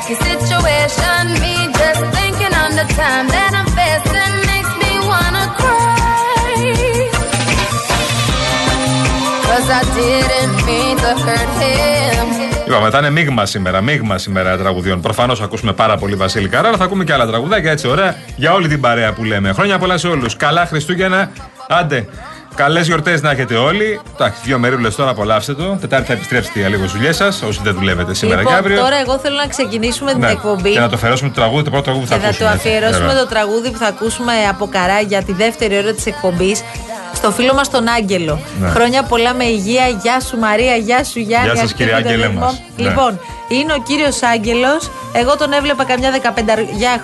real sticky situation. Me just thinking on the time that I'm facing makes me wanna cry. Cause I didn't mean to hurt him. Είπαμε, θα είναι μείγμα σήμερα, μείγμα σήμερα τραγουδιών. Προφανώς ακούσουμε πάρα πολύ Βασίλη Καρά, αλλά θα ακούμε και άλλα τραγουδάκια έτσι ωραία για όλη την παρέα που λέμε. Χρόνια πολλά σε όλους. Καλά Χριστούγεννα. Άντε. Καλές γιορτές να έχετε όλοι. Εντάξει, δύο μερούλες τώρα απολαύστε το. Τετάρτη θα επιστρέψετε για λίγο στι δουλειές σας, όσοι δεν δουλεύετε σήμερα λοιπόν, και αύριο. Τώρα, εγώ θέλω να ξεκινήσουμε την ναι. εκπομπή. Και να το αφιερώσουμε το τραγούδι, το πρώτο τραγούδι που θα και ακούσουμε. Και να το αφιερώσουμε το τραγούδι που θα ακούσουμε από καρά για τη δεύτερη ώρα της εκπομπής στο φίλο μας τον Άγγελο. Ναι. Χρόνια πολλά με υγεία. Γεια σου Μαρία, γεια σου Γιάννη. Γεια σας κύριε Άγγελε μας. Λοιπόν, ναι. είναι ο κύριος Άγγελος. Εγώ τον έβλεπα καμιά 15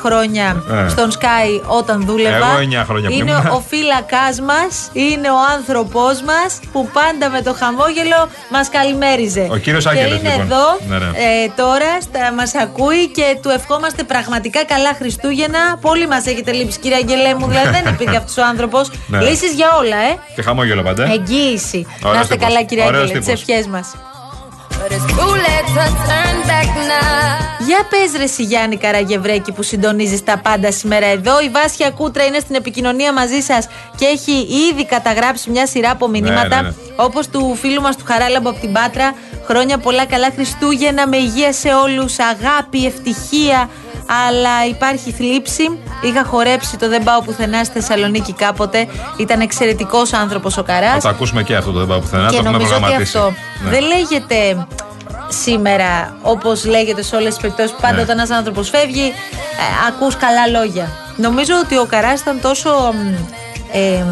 χρόνια ναι. στον Sky όταν δούλευα. Εγώ 9 χρόνια Είναι ο φύλακάς μας, είναι ο άνθρωπός μας που πάντα με το χαμόγελο μας καλημέριζε. Ο κύριος Άγγελος. Και είναι λοιπόν. εδώ ναι, ναι. Ε, τώρα, μας ακούει και του ευχόμαστε πραγματικά καλά Χριστούγεννα. Πολύ μας έχετε λείψει, κύριε Αγγελέ μου. Δηλαδή δεν υπήρχε αυτός ο άνθρωπος. Ναι. Λύσεις για όλα, ε. Και χαμόγελο πάντα. Εγγύηση. Να είστε καλά, κύριε Αγγελέ. Τις ευχές μας. Για πες ρε Γιάννη Καραγευρέκη που συντονίζεις τα πάντα σήμερα εδώ Η Βάσια Κούτρα είναι στην επικοινωνία μαζί σας Και έχει ήδη καταγράψει μια σειρά από μηνύματα ναι, ναι, ναι. Όπως του φίλου μας του Χαράλαμπο από την Πάτρα Χρόνια πολλά καλά Χριστούγεννα με υγεία σε όλους Αγάπη, ευτυχία αλλά υπάρχει θλίψη. Είχα χορέψει το Δεν πάω πουθενά στη Θεσσαλονίκη κάποτε. Ήταν εξαιρετικός άνθρωπος ο Καράς. Θα το ακούσουμε και αυτό το Δεν πάω πουθενά. Και το νομίζω ότι αυτό ναι. δεν λέγεται σήμερα όπως λέγεται σε όλες τις περιπτώσεις. Πάντα ναι. όταν ένας άνθρωπος φεύγει, ε, ακούς καλά λόγια. Νομίζω ότι ο Καράς ήταν τόσο. Ε,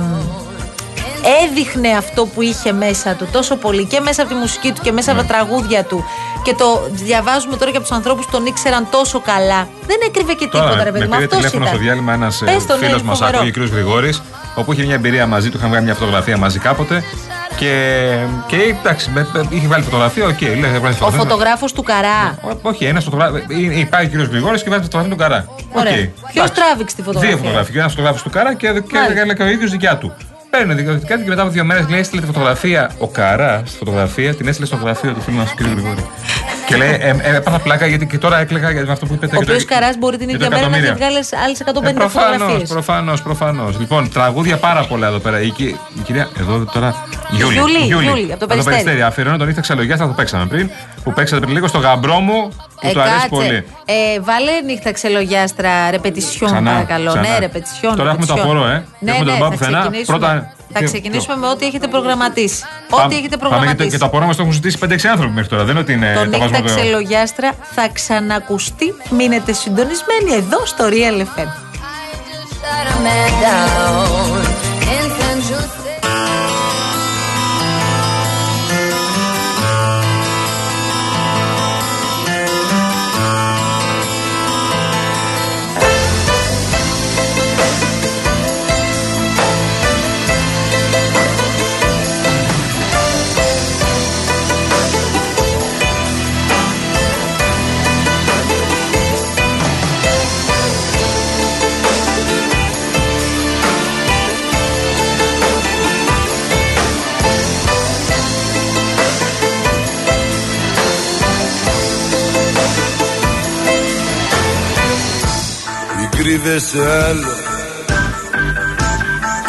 έδειχνε αυτό που είχε μέσα του τόσο πολύ και μέσα από τη μουσική του και μέσα από τα τραγούδια του και το διαβάζουμε τώρα και από τους ανθρώπους που τον ήξεραν τόσο καλά. Δεν έκρυβε και τίποτα, τώρα, ρε παιδί μου. Αυτός τηλέφωνο στο διάλειμμα ένας φίλος ναι, μας, ακούει, ο κ. Γρηγόρης, όπου είχε μια εμπειρία μαζί του, είχαν βγάλει μια φωτογραφία μαζί κάποτε. Και, και εντάξει, είχε βάλει φωτογραφία, OK. Okay, λέει, ο φωτογράφος του Καρά. όχι, ένας φωτογράφο. Υπάρχει ο κ. Γρηγόρης και βάζει φωτογραφία του Καρά. Okay. Ποιος τράβηξε τη φωτογραφία; Δύο φωτογραφίε. Ένας φωτογράφος του Καρά και, και, και ο ίδιος δικιά του. Παίρνουν δικαιωτικά και μετά από δύο μέρες λέει: Έστειλε τη φωτογραφία. Ο Καρά στη φωτογραφία την έστειλε στο γραφείο του φίλου μας του κ. Γρηγόρη. Και λέει: ε, ε, Έπαθα πλάκα γιατί και τώρα έκλαιγα για αυτό που είπατε. Ο οποίος Καράς μπορεί την ίδια μέρα να έχει βγάλεις άλλες 150 φωτογραφίες. Προφανώς, προφανώς. Λοιπόν, τραγούδια πάρα πολλά εδώ πέρα. Η, η, η κυρία, εδώ τώρα. Γιούλη, Γιούλη, Γιούλη, Γιούλη από το Περιστέρι. Περιστέρι. Αφιερώνω τον ήρθα ξαλογιά, θα το παίξαμε πριν. Που παίξατε πριν λίγο στο γαμπρό μου. Που ε, του αρέσει πολύ. Ε, βάλε νύχτα ξελογιάστρα, ρεπετησιόν παρακαλώ. Ναι, ρεπετησιόν. Τώρα έχουμε το απορώ, ε. Ναι, έχουμε τον πουθενά. Πρώτα θα ξεκινήσουμε με ό,τι έχετε προγραμματίσει. Ό,τι έχετε προγραμματίσει. Πάμε και, το απορώ μα το έχουν ζητήσει 5-6 άνθρωποι μέχρι τώρα. Δεν είναι ότι είναι. Το νύχτα ξελογιάστρα θα ξανακουστεί. Μείνετε συντονισμένοι εδώ στο Real FM. Κρύβεσαι άλλο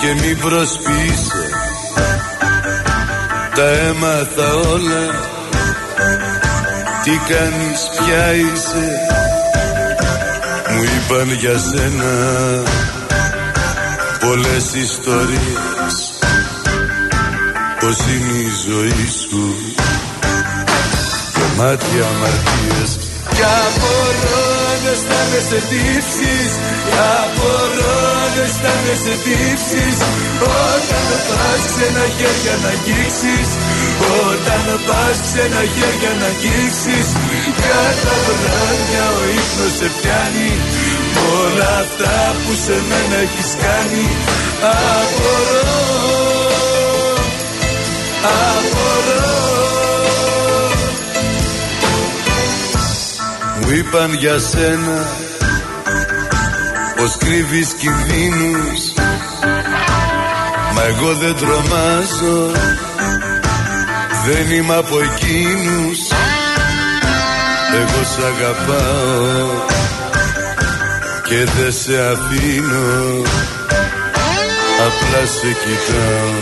και μη προσπίσω τα έμαθα όλα. Τι κάνεις πια είσαι. Μου είπαν για σένα πολλές ιστορίες. Πως είναι η ζωή σου. Κομμάτια αμαρτίες κι απορώ αν αισθάνεσαι τύψεις. Απορώ αν αισθάνεσαι τύψεις. Όταν πας ξένα χέρια να αγγίξεις. Όταν πας ξένα χέρια να αγγίξεις. Κατά βράδια ο ύπνος σε πιάνει. Όλα αυτά που σε μένα έχεις κάνει. Απορώ Απορώ είπαν για σένα πως κρύβεις κινδύνους. Μα εγώ δεν τρομάζω Δεν είμαι από εκείνους. Εγώ σ' αγαπάω Και δεν σε αφήνω. Απλά σε κοιτάω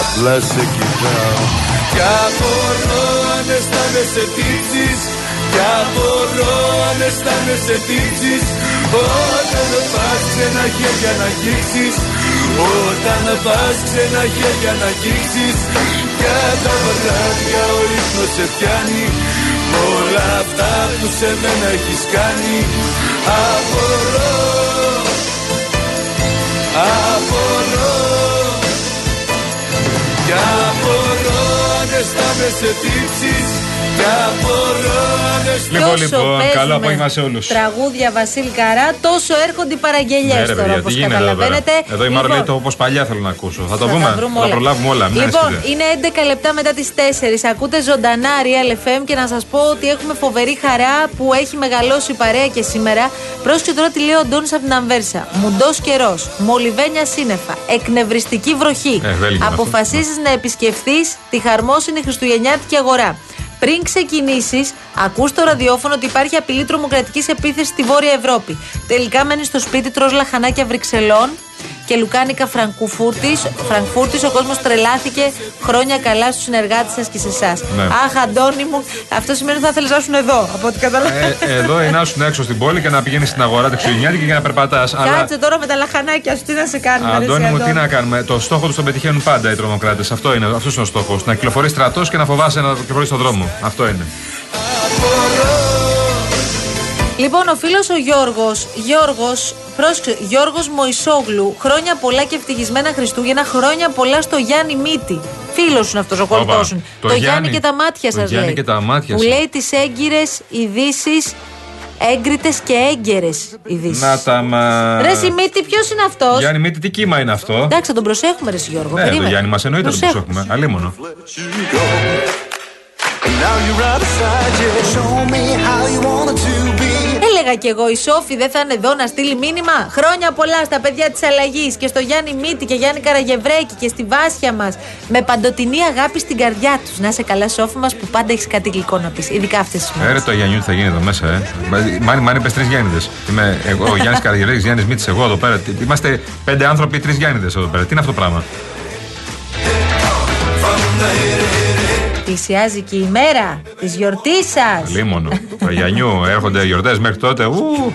Απλά σε κοιτάω. Κι απορώ αν αισθάνεσαι τύψεις Κι απορώ αν αισθάνεσαι τύψεις Όταν πας ξένα χέρια να αγγίξεις Όταν πας ξένα χέρια να αγγίξεις Για τα βράδια ο ύπνος σε πιάνει Όλα αυτά που σε μένα έχεις κάνει Απορώ Απορώ. Κι απορώ αν αισθάνεσαι τύψεις Λοιπόν, λοιπόν, καλό απόγευμα σε όλους. Τραγούδια Βασίλη Καρά, τόσο έρχονται οι παραγγελίε ναι, τώρα, όπως καταλαβαίνετε. Εδώ, εδώ η Μάρο λέει λοιπόν, το όπως παλιά θέλω να ακούσω. Θα το πούμε, θα προλάβουμε όλα. Λοιπόν, είναι 11 λεπτά μετά τις 4. Ακούτε ζωντανά Real FM και να σας πω ότι έχουμε φοβερή χαρά που έχει μεγαλώσει η παρέα και σήμερα. Πρόσεχε τώρα τι λέει ο Αντώνης από την Αμβέρσα. Μουντός καιρός, μολυβένια σύννεφα, εκνευριστική βροχή. Ε, Αποφασίζεις να επισκεφθείς τη χαρμόσυνη Χριστουγεννιάτικη αγορά. Πριν ξεκινήσεις, ακούς στο ραδιόφωνο ότι υπάρχει απειλή τρομοκρατικής επίθεσης στη Βόρεια Ευρώπη. Τελικά μένεις στο σπίτι, τρως λαχανάκια Βρυξελών και λουκάνικα Φραγκφούρτης. Ο κόσμος τρελάθηκε χρόνια καλά στους συνεργάτες σας και σε εσάς. Ναι. Αχ, Αντώνη μου, αυτό σημαίνει ότι θα ήθελε να ήσουν εδώ, από ό,τι καταλαβαίνω. Ε, εδώ είναι να ήσουν έξω στην πόλη και να πηγαίνει στην αγορά τη Χριστουγεννιάτικη και να περπατάς. Κάτσε αλλά... τώρα με τα λαχανάκια σου, τι να σε κάνουμε. Αντώνη μου, τι να κάνουμε. Το στόχο τους τον πετυχαίνουν πάντα οι τρομοκράτες. Αυτό είναι, αυτός είναι ο στόχος. Να κυκλοφορεί στρατός και να φοβάσαι να κυκλοφορείς στον δρόμο. Αυτό είναι. Λοιπόν, ο φίλος ο Γιώργος, Γιώργος, πρόσεξε, Γιώργος Μωυσόγλου, χρόνια πολλά και ευτυχισμένα Χριστούγεννα, χρόνια πολλά στο Γιάννη Μύτη. Φίλος σου αυτός ο κολλητό σου. Το, το Γιάννη, και τα μάτια σας λέει. Και τα μάτια που λέει τις έγκυρες ειδήσεις έγκριτες και έγκαιρες ειδήσεις. Να τα μα. Ρε Μύτη, ποιος είναι αυτός; Γιάννη Μύτη, τι κύμα είναι αυτό; Εντάξει, θα τον προσέχουμε, Ρε Γιώργο. Ναι, το Γιάννη μας εννοείται τον προσέχουμε. Αλίμονο. Έλεγα κι εγώ η Σόφη δεν θα είναι εδώ να στείλει μήνυμα. Χρόνια πολλά στα παιδιά της αλλαγής και στο Γιάννη Μύτη και Γιάννη Καραγευρέκη και στη Βάσια μας. Με παντοτινή αγάπη στην καρδιά τους. Να είσαι καλά, Σόφη μας που πάντα έχεις κάτι γλυκό να πεις. Ειδικά αυτές τις μέρες. το Γιάννη θα γίνει εδώ μέσα, ε. Μάνι, μάνι, πες τρεις Γιάννηδες. Είμαι εγώ, ο Γιάννης Καραγευρέκης, Γιάννης Μύτης, εγώ εδώ πέρα. Είμαστε πέντε άνθρωποι, τρεις Γιάννηδες εδώ πέρα. Τι είναι αυτό το πράγμα; Πλησιάζει και η μέρα της γιορτής σας. Λίμωνο. Γιανιού έρχονται γιορτές μέχρι τότε. Ου.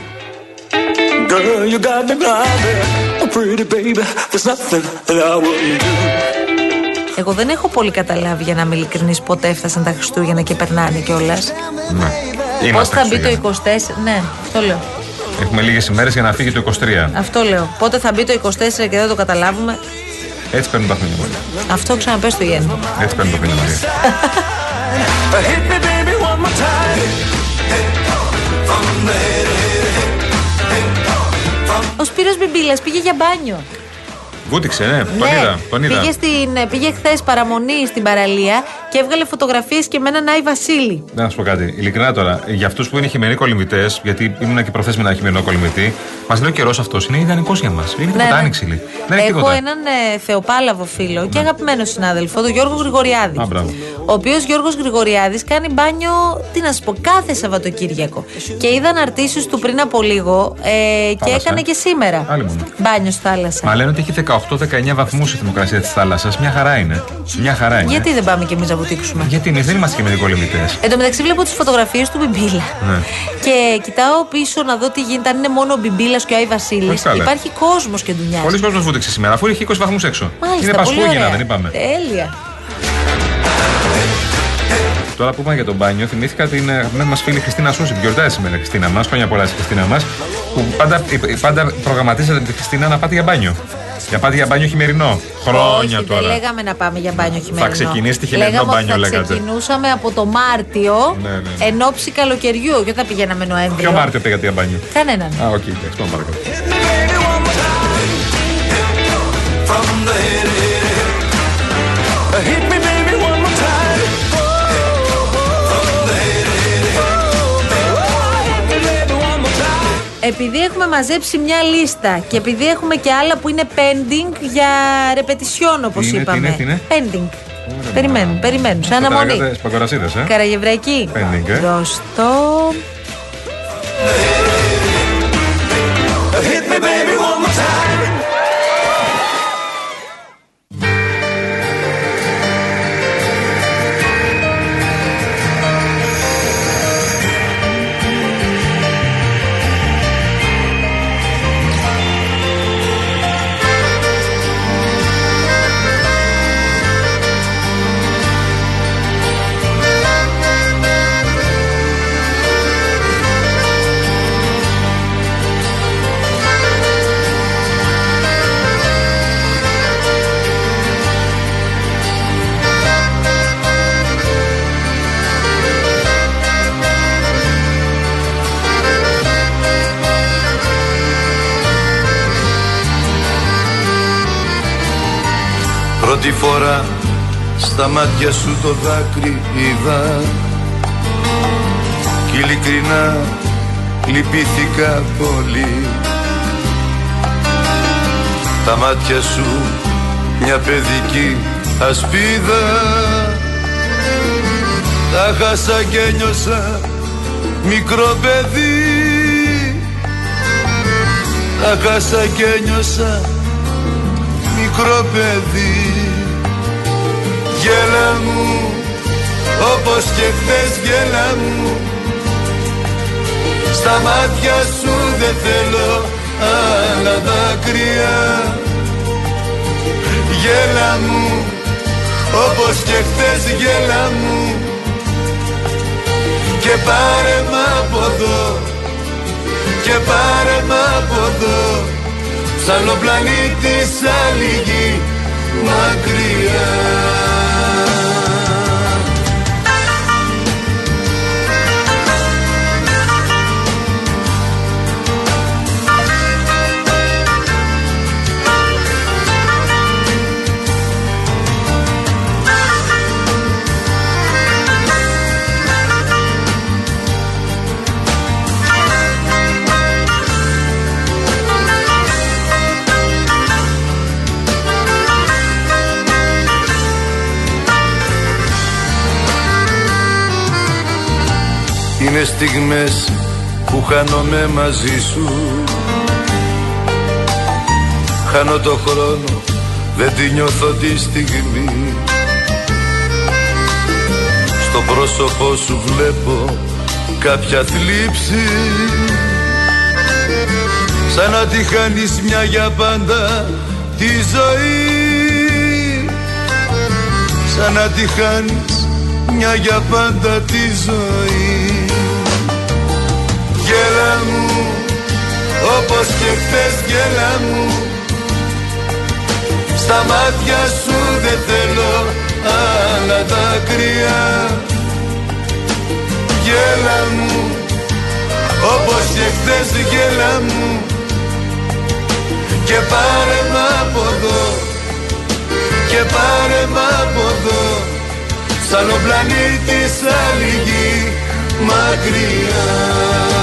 Εγώ δεν έχω πολύ καταλάβει για να είμαι ειλικρινής πότε έφτασαν τα Χριστούγεννα και περνάνε κιόλας. Ναι. Πώς θα μπει το 24, ναι, αυτό λέω. Έχουμε λίγες ημέρες για να φύγει το 23. Αυτό λέω. Πότε θα μπει το 24 και δεν το καταλάβουμε. Έτσι παίρνουν τα χρόνια πολύ. Αυτό ξαναπες στο Γιάννη. Έτσι παίρνουν τα χρόνια Μαρία. Ο Σπύρος Μπιμπίλας πήγε για μπάνιο. Βούτυξε, ναι, τον ναι, είδα. Τον είδα. Πήγε, στην, πήγε χθες παραμονή στην παραλία και έβγαλε φωτογραφίες και με έναν Άι Βασίλη. Να σου πω κάτι. Ειλικρινά τώρα, για αυτούς που είναι χειμεροί κολυμβητές, γιατί ήμουν και προθέσιμοι να χειμερινό κολυμβητή, μας λέει ο καιρός αυτός είναι ιδανικός για μας. Είναι τίποτα ναι, ναι. άνοιξη. Δεν Έχω έναν ε, θεοπάλαβο φίλο και ναι. αγαπημένο συνάδελφο, τον Γιώργο Γρηγοριάδη. Α, ο οποίος Γιώργος Γρηγοριάδης κάνει μπάνιο, τι να σου πω, κάθε Σαββατοκύριακο. Και είδα αναρτήσεις του πριν από λίγο ε, και έκανε και σήμερα. Μπάνιο θάλασσα. Μα λένε ότι έχει 18-19 βαθμούς η θερμοκρασία της θάλασσας. Μια χαρά είναι. Μια χαρά είναι. Γιατί δεν πάμε κι εμείς να βουτήξουμε; Γιατί εμείς δεν είμαστε και μεδικολιμητέ. Εν τω μεταξύ βλέπω τις φωτογραφίες του Μπιμπίλα. Ναι. Και κοιτάω πίσω να δω τι γίνεται. Αν είναι μόνο ο Μπιμπίλας και ο Άι Βασίλης. Υπάρχει κόσμος και δουλειά. Πολλοί κόσμος βούτυξε σήμερα, αφού έχει 20 βαθμούς έξω. Μάλιστα, είναι Πασχούγινα, δεν είπαμε. Τέλεια. Τώρα που είπαμε για τον μπάνιο, θυμήθηκα την αγαπημένη μας φίλη Χριστίνα Σούση, την γιορτάζει σήμερα Χριστίνα μας. Χρόνια πολλά στη Χριστίνα μας. Που πάντα, πάντα προγραμματίζεται τη Χριστίνα να πάτε για μπάνιο. Για πάτε για μπάνιο χειμερινό. Χρόνια Όχι, τώρα. Δεν λέγαμε να πάμε για μπάνιο χειμερινό. Θα ξεκινήσει τη χειμερινό λέγαμε μπάνιο, λέγατε. Θα ξεκινούσαμε από το Μάρτιο ναι, ναι, ναι. εν όψει καλοκαιριού. Και θα πηγαίναμε Νοέμβριο. Ποιο Μάρτιο πήγατε για μπάνιο; Κανέναν. Α, OK, okay, εντάξει, επειδή έχουμε μαζέψει μια λίστα και επειδή έχουμε και άλλα που είναι pending για ρεπετησιόν, όπως είπαμε. Τι είναι, τι είναι; Pending. Περιμένουν, περιμένουν. Σε αναμονή. ε. Καραγευραϊκή. Pending, ε. Μπροστό. Πρώτη φορά στα μάτια σου το δάκρυ είδα. Κι ειλικρινά λυπήθηκα πολύ. Τα μάτια σου μια παιδική ασπίδα. Τα χάσα και νιώσα μικρό παιδί. Τα χάσα και νιώσα μικρό παιδί Γέλα μου όπως και χθες γέλα μου. Στα μάτια σου δεν θέλω άλλα δάκρυα. Γέλα μου όπως και χθες γέλα μου. Και πάρε μ' από εδώ Και πάρε μ' από εδώ. Σ' άλλο πλανήτης, σ' άλλη γη μακριά Είναι στιγμές που χάνομαι μαζί σου. Χάνω το χρόνο, δεν τη νιώθω τη στιγμή. Στο πρόσωπό σου βλέπω κάποια θλίψη. Σαν να τη χάνεις μια για πάντα τη ζωή. Σαν να τη χάνεις μια για πάντα τη ζωή Γέλα μου όπως και χθες γέλα μου. Στα μάτια σου δεν θέλω άλλα δάκρυα Γέλα μου όπως και χθες γέλα μου. Και πάρε μ' από εδώ Και πάρε μ' από εδώ. Σ' άλλο πλανήτης, σ' άλλη γη μακριά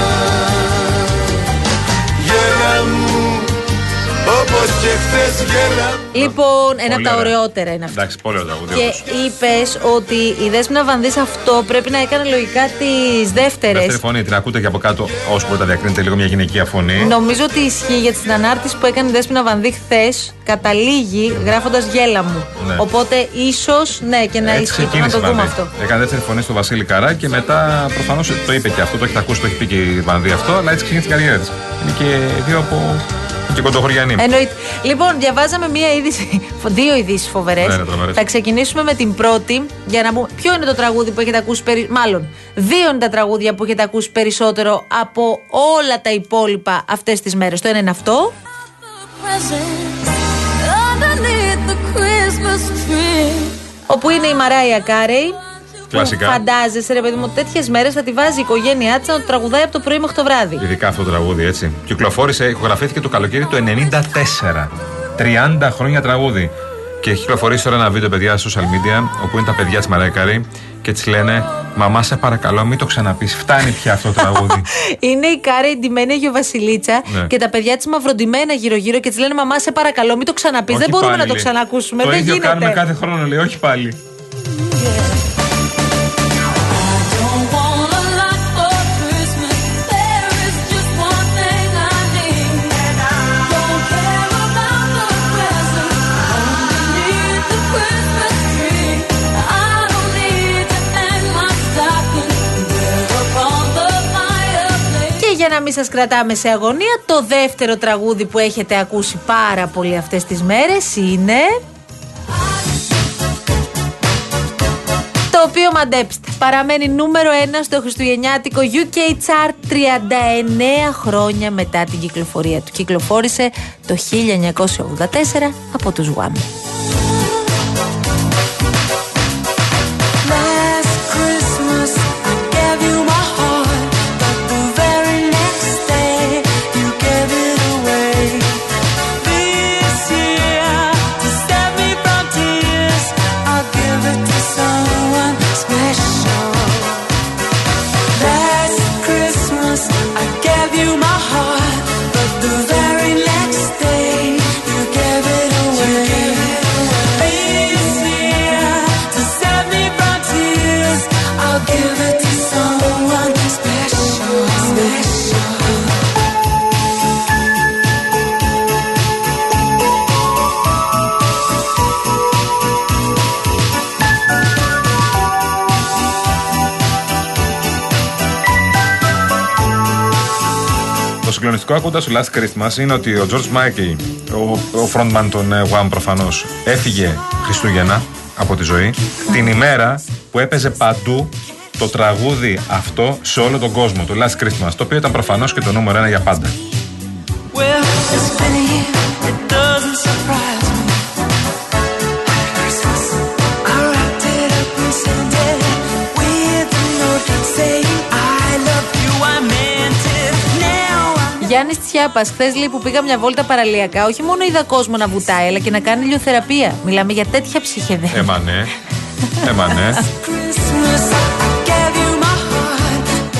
όπως και χθες γέλα Λοιπόν, ένα από τα ωραιότερα είναι αυτό. Εντάξει, πολύ ωραίο τραγούδι. Και είπες ότι η Δέσποινα Βανδύς αυτό πρέπει να έκανε λογικά τις δεύτερες. Δεύτερη φωνή, την ακούτε και από κάτω, όσο μπορείτε να διακρίνετε λίγο μια γυναικεία φωνή. Νομίζω ότι ισχύει για την ανάρτηση που έκανε η Δέσποινα Βανδύς χθες, καταλήγει γράφοντας γέλα μου. Ναι. Οπότε ίσως, ναι, και να Έτσι ισχύει να ξεκίνησε το η δούμε Βανδύς. αυτό. Έκανε δεύτερη φωνή στο Βασίλη Καρά και μετά προφανώς το είπε και αυτό, το έχετε ακούσει, το έχει πει και η Βανδύς αυτό, αλλά έτσι ξεκίνησε την καριέρα της. Είναι και δύο από. Και κοντοχωριανή. Εννοείται. Λοιπόν, διαβάζαμε μία είδηση, δύο ειδήσεις φοβερές. Ναι, ναι, τρομερές. Θα ξεκινήσουμε με την πρώτη για να πούμε ποιο είναι το τραγούδι που έχετε ακούσει περι... Μάλλον, δύο είναι τα τραγούδια που έχετε ακούσει περισσότερο από όλα τα υπόλοιπα αυτές τις μέρες. Το ένα είναι αυτό. Όπου είναι η Μαράια Κάρεϊ. Κλασικά. Που Φαντάζεσαι, ρε παιδί μου, τέτοιες μέρες θα τη βάζει η οικογένειά της να το τραγουδάει από το πρωί μέχρι το βράδυ. Ειδικά αυτό το τραγούδι, έτσι. Κυκλοφόρησε, ηχογραφήθηκε το καλοκαίρι του 94. 30 χρόνια τραγούδι. Και έχει κυκλοφορήσει τώρα ένα βίντεο, παιδιά, στα social media, όπου είναι τα παιδιά της Μαρέκαρη και της λένε Μαμά, σε παρακαλώ, μην το ξαναπείς. Φτάνει πια αυτό το τραγούδι. είναι η Κάρη εντυμένη Αγιο Βασιλίτσα ναι. και τα παιδιά της μαυροντημένα γύρω-γύρω και της λένε Μαμά, σε παρακαλώ, μην το ξαναπείς. Δεν μπορούμε να το ξανακούσουμε. Το Δεν ίδιο γίνεται. κάνουμε κάθε χρόνο, λέει, όχι πάλι. Μην σας κρατάμε σε αγωνία, το δεύτερο τραγούδι που έχετε ακούσει πάρα πολύ αυτές τις μέρες είναι... Το οποίο μαντέψτε, παραμένει νούμερο 1 στο χριστουγεννιάτικο UK Chart 39 χρόνια μετά την κυκλοφορία του. Κυκλοφόρησε το 1984 από τους One. Συγκλονιστικό ακούγοντα το Last Christmas είναι ότι ο George Michael, ο, ο frontman των ε, Wham προφανώς, έφυγε Χριστούγεννα από τη ζωή την ημέρα που έπαιζε παντού το τραγούδι αυτό σε όλο τον κόσμο, το Last Christmas, το οποίο ήταν προφανώς και το νούμερο ένα για πάντα. Γιάννης Τσιάπας, χθες λέει που πήγα μια βόλτα παραλιακά, όχι μόνο είδα κόσμο να βουτάει, αλλά και να κάνει ηλιοθεραπεία. Μιλάμε για τέτοια ψυχεδέα. Έμα ναι. Έμα ναι.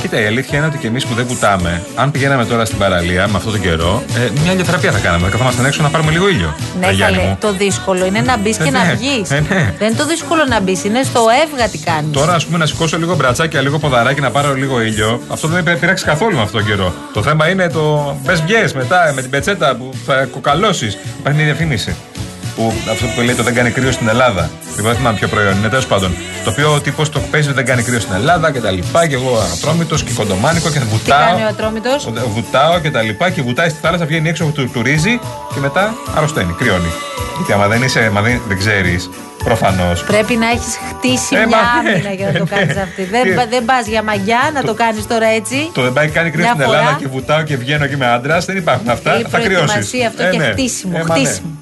Κοίτα, η αλήθεια είναι ότι και εμείς που δεν βουτάμε, αν πηγαίναμε τώρα στην παραλία με αυτόν τον καιρό, ε, μια ηλιοθεραπεία θα κάναμε. Θα καθόμασταν έξω να πάρουμε λίγο ήλιο. Ναι, καλέ. Το δύσκολο είναι να μπεις και ε, να ναι. βγεις. Ε, ναι. Δεν είναι το δύσκολο να μπεις, είναι στο έβγα τι κάνεις. Τώρα, ας πούμε, να σηκώσω λίγο μπρατσάκια, λίγο ποδαράκι να πάρω λίγο ήλιο. Αυτό δεν με πειράξει καθόλου με αυτόν τον καιρό. Το θέμα είναι το μπε βγες μετά με την πετσέτα που θα κοκαλώσεις. Υπάρχει μια διαφήμιση που αυτό που λέει το δεν κάνει κρύο στην Ελλάδα. Δεν θυμάμαι ποιο προϊόν είναι, τέλος πάντων. Το οποίο ο τύπος το παίζει δεν κάνει κρύο στην Ελλάδα και τα λοιπά. Και εγώ ατρόμητο και κοντομάνικο και βουτάω. Τι κάνει ο ατρόμητος; Βουτάω και τα λοιπά και βουτάει στη θάλασσα, βγαίνει έξω του, του ρύζι και μετά αρρωσταίνει, κρυώνει. Γιατί άμα δεν είσαι, άμα δεν, δεν ξέρεις, Προφανώς. Πρέπει να έχεις χτίσει ε, μια ναι, άμυνα για να το ναι. κάνεις αυτή. δεν δεν πας για μαγιά να το, το κάνεις τώρα έτσι. Το δεν πάει κάνει κρύο στην Ελλάδα και βουτάω και βγαίνω και με άντρας. Δεν υπάρχουν αυτά. θα κρυώσεις. αυτό ε, και ναι. χτίσιμο. Ε, χτίσιμο.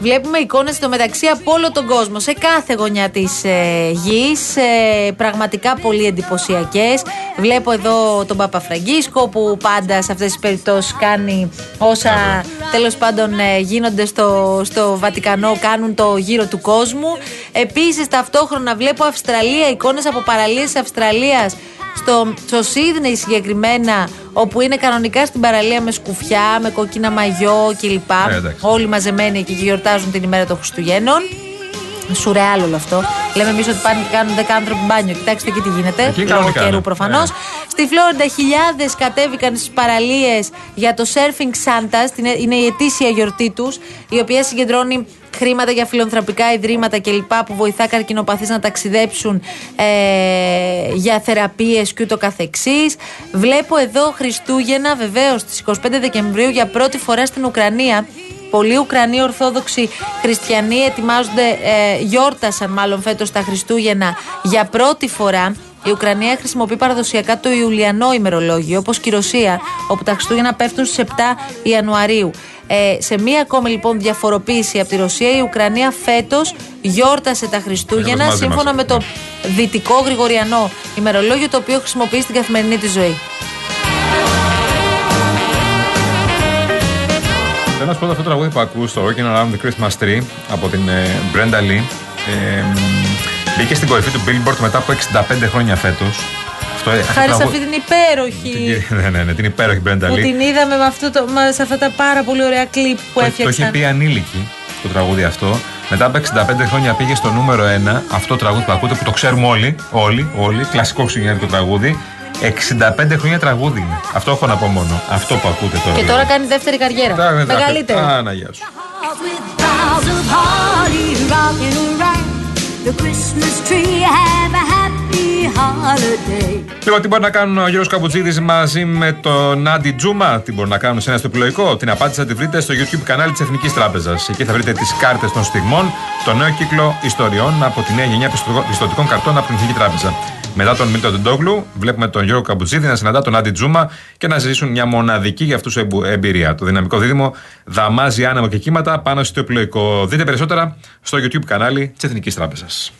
Βλέπουμε εικόνες στο μεταξύ από όλο τον κόσμο, σε κάθε γωνιά της ε, γης. Ε, πραγματικά πολύ εντυπωσιακές. Βλέπω εδώ τον Παπαφραγκίσκο που πάντα σε αυτές τις περιπτώσεις κάνει όσα τέλος πάντων ε, γίνονται στο, στο Βατικανό, κάνουν το γύρο του κόσμου. Επίσης ταυτόχρονα βλέπω Αυστραλία, εικόνες από παραλίες Αυστραλίας στο, στο Σίδνεϊ συγκεκριμένα, όπου είναι κανονικά στην παραλία με σκουφιά, με κόκκινα μαγιό κλπ. Ε, Όλοι μαζεμένοι εκεί και γιορτάζουν την ημέρα των Χριστουγέννων. Σουρεάλ όλο αυτό. Λέμε εμείς ότι πάνε και κάνουν 10 άνθρωποι μπάνιο. Κοιτάξτε εκεί τι γίνεται. Λόγω καιρού ναι. προφανώς. Στη Φλόριντα χιλιάδες κατέβηκαν στις παραλίες για το Surfing Santa. Είναι η ετήσια γιορτή τους, η οποία συγκεντρώνει χρήματα για φιλανθρωπικά ιδρύματα κλπ. που βοηθά καρκινοπαθείς να ταξιδέψουν ε, για θεραπείες και ούτω καθεξής. Βλέπω εδώ Χριστούγεννα βεβαίως στις 25 Δεκεμβρίου για πρώτη φορά στην Ουκρανία Πολλοί Ουκρανοί Ορθόδοξοι Χριστιανοί ετοιμάζονται, ε, γιόρτασαν μάλλον φέτος τα Χριστούγεννα για πρώτη φορά. Η Ουκρανία χρησιμοποιεί παραδοσιακά το Ιουλιανό ημερολόγιο, όπως και η Ρωσία, όπου τα Χριστούγεννα πέφτουν στις 7 Ιανουαρίου. Ε, σε μία ακόμη λοιπόν διαφοροποίηση από τη Ρωσία, η Ουκρανία φέτος γιόρτασε τα Χριστούγεννα σύμφωνα με το δυτικό Γρηγοριανό ημερολόγιο το οποίο χρησιμοποιεί στην καθημερινή τη ζωή. Θέλω να σου πω αυτό το τραγούδι που ακούς, το Working Around the Christmas Tree από την ε, Brenda Lee. Ε, μπήκε στην κορυφή του Billboard μετά από 65 χρόνια φέτος. Ε, Χάρη σε αυτή την υπέροχη. ναι, ναι, ναι, την υπέροχη Brenda Lee. Που την είδαμε με αυτό το, σε αυτά τα πάρα πολύ ωραία κλιπ που έφτιαξαν. Το είχε πει ανήλικη το τραγούδι αυτό. Μετά από 65 χρόνια πήγε στο νούμερο 1 αυτό το τραγούδι που ακούτε που το ξέρουμε όλοι, όλοι, όλοι, κλασικό χριστουγεννιάτικο τραγούδι. 65 χρόνια τραγούδι είναι. Αυτό έχω να πω μόνο. Αυτό που ακούτε τώρα. Και τώρα κάνει δεύτερη καριέρα. Μεγαλύτερη. Άνα, γεια σου. Λοιπόν, τι μπορεί να κάνουν ο Γιώργος Καπουτζίδης μαζί με τον Άντι Τζούμα, τι μπορεί να κάνουν σε ένα στο επιλογικό. Την απάντηση θα τη βρείτε στο YouTube κανάλι της Εθνικής Τράπεζας. Εκεί θα βρείτε τις κάρτες των στιγμών, το νέο κύκλο ιστοριών από τη νέα γενιά πιστοτικών καρτών από την Εθνική Τράπεζα. Μετά τον Μίλτο Τεντόγλου, βλέπουμε τον Γιώργο Καμπουτζίδη να συναντά τον Άντι Τζούμα και να ζήσουν μια μοναδική για αυτούς εμπειρία. Το δυναμικό δίδυμο δαμάζει άνεμο και κύματα πάνω στο επιλογικό. Δείτε περισσότερα στο YouTube κανάλι της Εθνικής Τράπεζας.